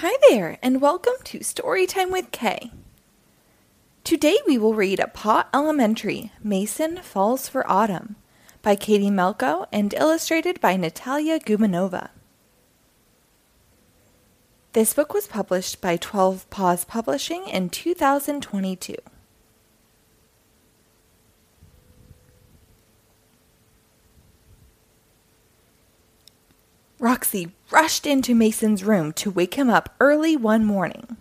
Hi there, and welcome to Storytime with K. Today we will read a Paw Elementary Mason Falls for Autumn by Katie Melko and illustrated by Natalia Gubanova. This book was published by 12 Paws Publishing in 2022. Roxy rushed into Mason's room to wake him up early one morning.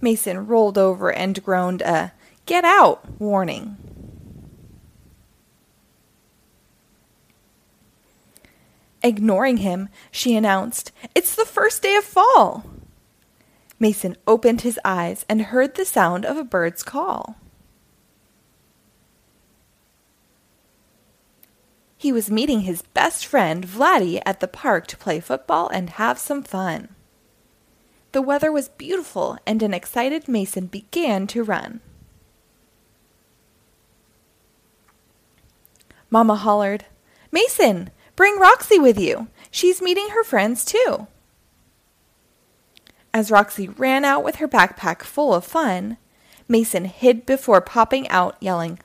Mason rolled over and groaned a get out warning. Ignoring him, she announced, It's the first day of fall. Mason opened his eyes and heard the sound of a bird's call. He was meeting his best friend, Vladdy, at the park to play football and have some fun. The weather was beautiful, and an excited Mason began to run. Mama hollered, Mason, bring Roxy with you. She's meeting her friends too. As Roxy ran out with her backpack full of fun, Mason hid before popping out, yelling,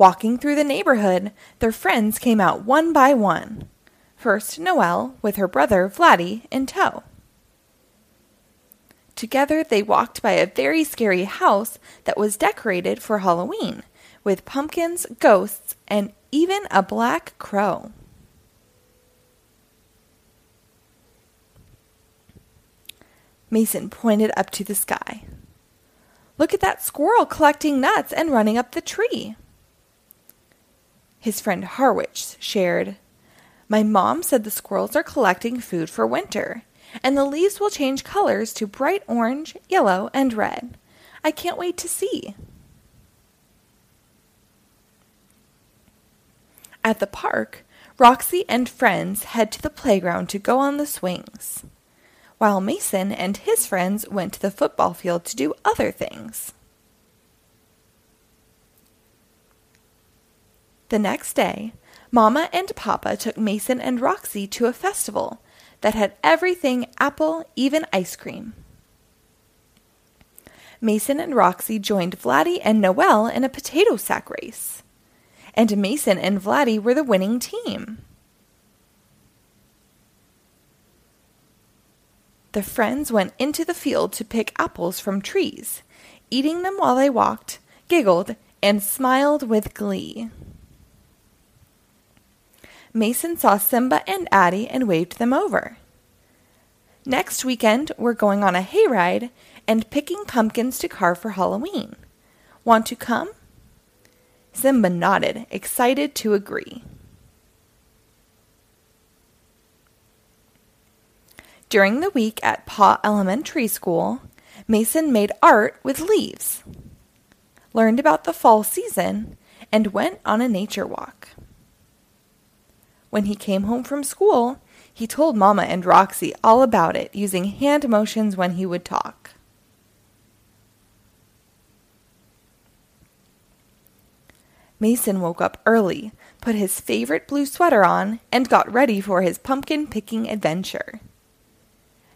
Walking through the neighborhood, their friends came out one by one. First, Noelle, with her brother Vladdy in tow. Together, they walked by a very scary house that was decorated for Halloween, with pumpkins, ghosts, and even a black crow. Mason pointed up to the sky. Look at that squirrel collecting nuts and running up the tree. His friend Harwich shared, My mom said the squirrels are collecting food for winter, and the leaves will change colors to bright orange, yellow, and red. I can't wait to see. At the park, Roxy and friends head to the playground to go on the swings, while Mason and his friends went to the football field to do other things. The next day, Mama and Papa took Mason and Roxy to a festival that had everything apple, even ice cream. Mason and Roxy joined Vladdy and Noel in a potato sack race. And Mason and Vladdy were the winning team. The friends went into the field to pick apples from trees, eating them while they walked, giggled, and smiled with glee. Mason saw Simba and Addie and waved them over. Next weekend, we're going on a hayride and picking pumpkins to carve for Halloween. Want to come? Simba nodded, excited to agree. During the week at Paw Elementary School, Mason made art with leaves, learned about the fall season, and went on a nature walk. When he came home from school, he told Mama and Roxy all about it, using hand motions when he would talk. Mason woke up early, put his favorite blue sweater on, and got ready for his pumpkin picking adventure.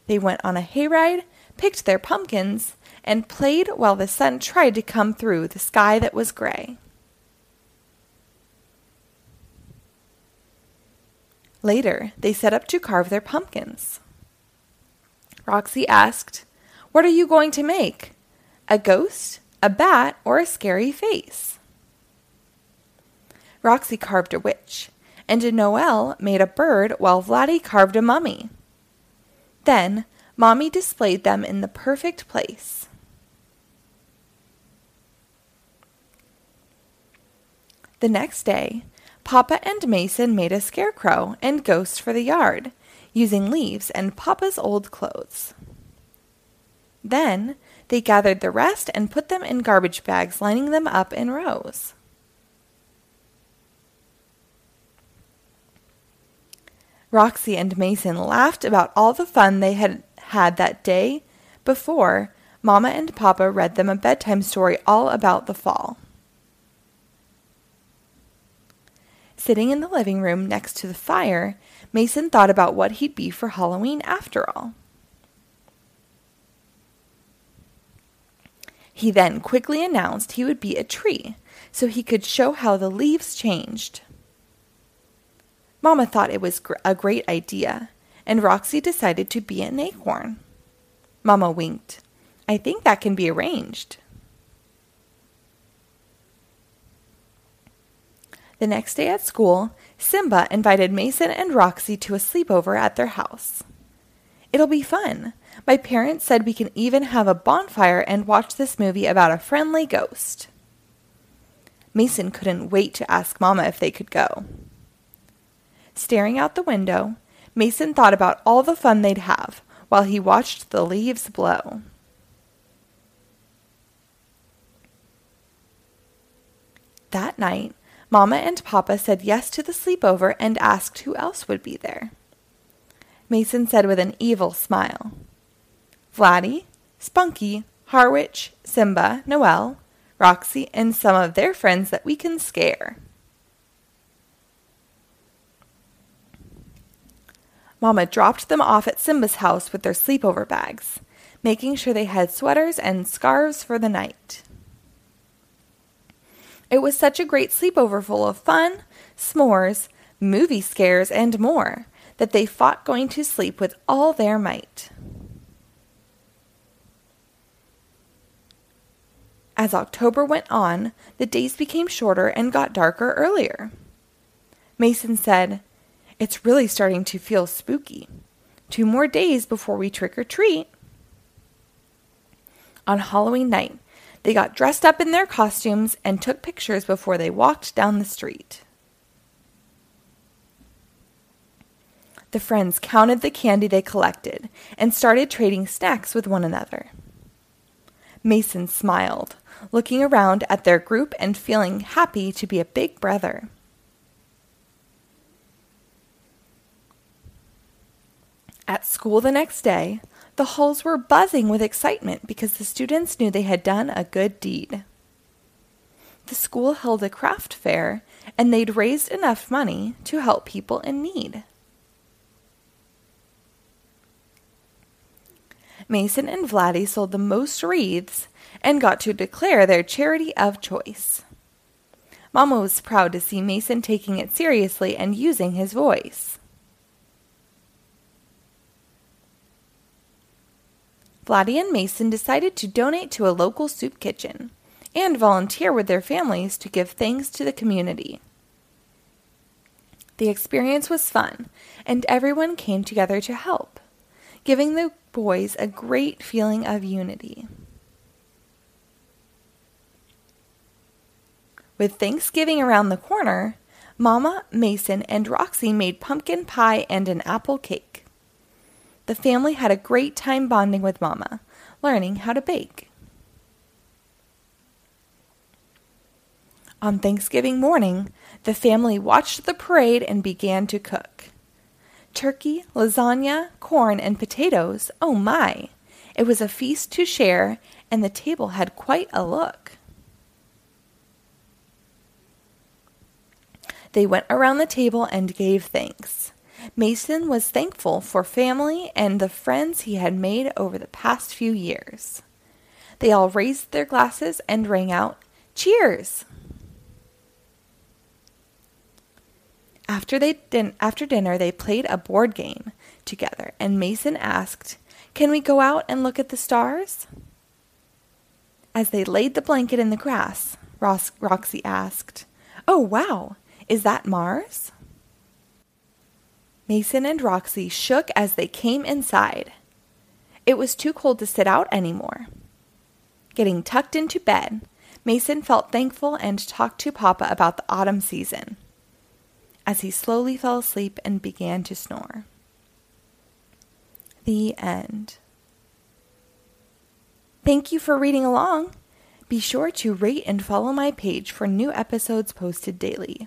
They went on a hayride, picked their pumpkins, and played while the sun tried to come through the sky that was gray. Later, they set up to carve their pumpkins. Roxy asked, What are you going to make? A ghost, a bat, or a scary face? Roxy carved a witch, and Noel made a bird while Vladdy carved a mummy. Then, Mommy displayed them in the perfect place. The next day, Papa and Mason made a scarecrow and ghost for the yard, using leaves and Papa's old clothes. Then they gathered the rest and put them in garbage bags, lining them up in rows. Roxy and Mason laughed about all the fun they had had that day before Mama and Papa read them a bedtime story all about the fall. Sitting in the living room next to the fire, Mason thought about what he'd be for Halloween after all. He then quickly announced he would be a tree so he could show how the leaves changed. Mama thought it was a great idea, and Roxy decided to be an acorn. Mama winked. I think that can be arranged. The next day at school, Simba invited Mason and Roxy to a sleepover at their house. It'll be fun. My parents said we can even have a bonfire and watch this movie about a friendly ghost. Mason couldn't wait to ask Mama if they could go. Staring out the window, Mason thought about all the fun they'd have while he watched the leaves blow. That night, Mama and Papa said yes to the sleepover and asked who else would be there. Mason said with an evil smile Vladdy, Spunky, Harwich, Simba, Noel, Roxy, and some of their friends that we can scare. Mama dropped them off at Simba's house with their sleepover bags, making sure they had sweaters and scarves for the night. It was such a great sleepover full of fun, s'mores, movie scares, and more that they fought going to sleep with all their might. As October went on, the days became shorter and got darker earlier. Mason said, It's really starting to feel spooky. Two more days before we trick or treat. On Halloween night, they got dressed up in their costumes and took pictures before they walked down the street. The friends counted the candy they collected and started trading snacks with one another. Mason smiled, looking around at their group and feeling happy to be a big brother. At school the next day, the halls were buzzing with excitement because the students knew they had done a good deed. The school held a craft fair and they'd raised enough money to help people in need. Mason and Vladdy sold the most wreaths and got to declare their charity of choice. Mama was proud to see Mason taking it seriously and using his voice. Vladdy and Mason decided to donate to a local soup kitchen and volunteer with their families to give thanks to the community. The experience was fun, and everyone came together to help, giving the boys a great feeling of unity. With Thanksgiving around the corner, Mama, Mason, and Roxy made pumpkin pie and an apple cake. The family had a great time bonding with Mama, learning how to bake. On Thanksgiving morning, the family watched the parade and began to cook. Turkey, lasagna, corn, and potatoes. Oh my! It was a feast to share, and the table had quite a look. They went around the table and gave thanks. Mason was thankful for family and the friends he had made over the past few years. They all raised their glasses and rang out, Cheers! After, they din- after dinner, they played a board game together, and Mason asked, Can we go out and look at the stars? As they laid the blanket in the grass, Ros- Roxy asked, Oh, wow! Is that Mars? Mason and Roxy shook as they came inside. It was too cold to sit out anymore. Getting tucked into bed, Mason felt thankful and talked to Papa about the autumn season as he slowly fell asleep and began to snore. The end. Thank you for reading along. Be sure to rate and follow my page for new episodes posted daily.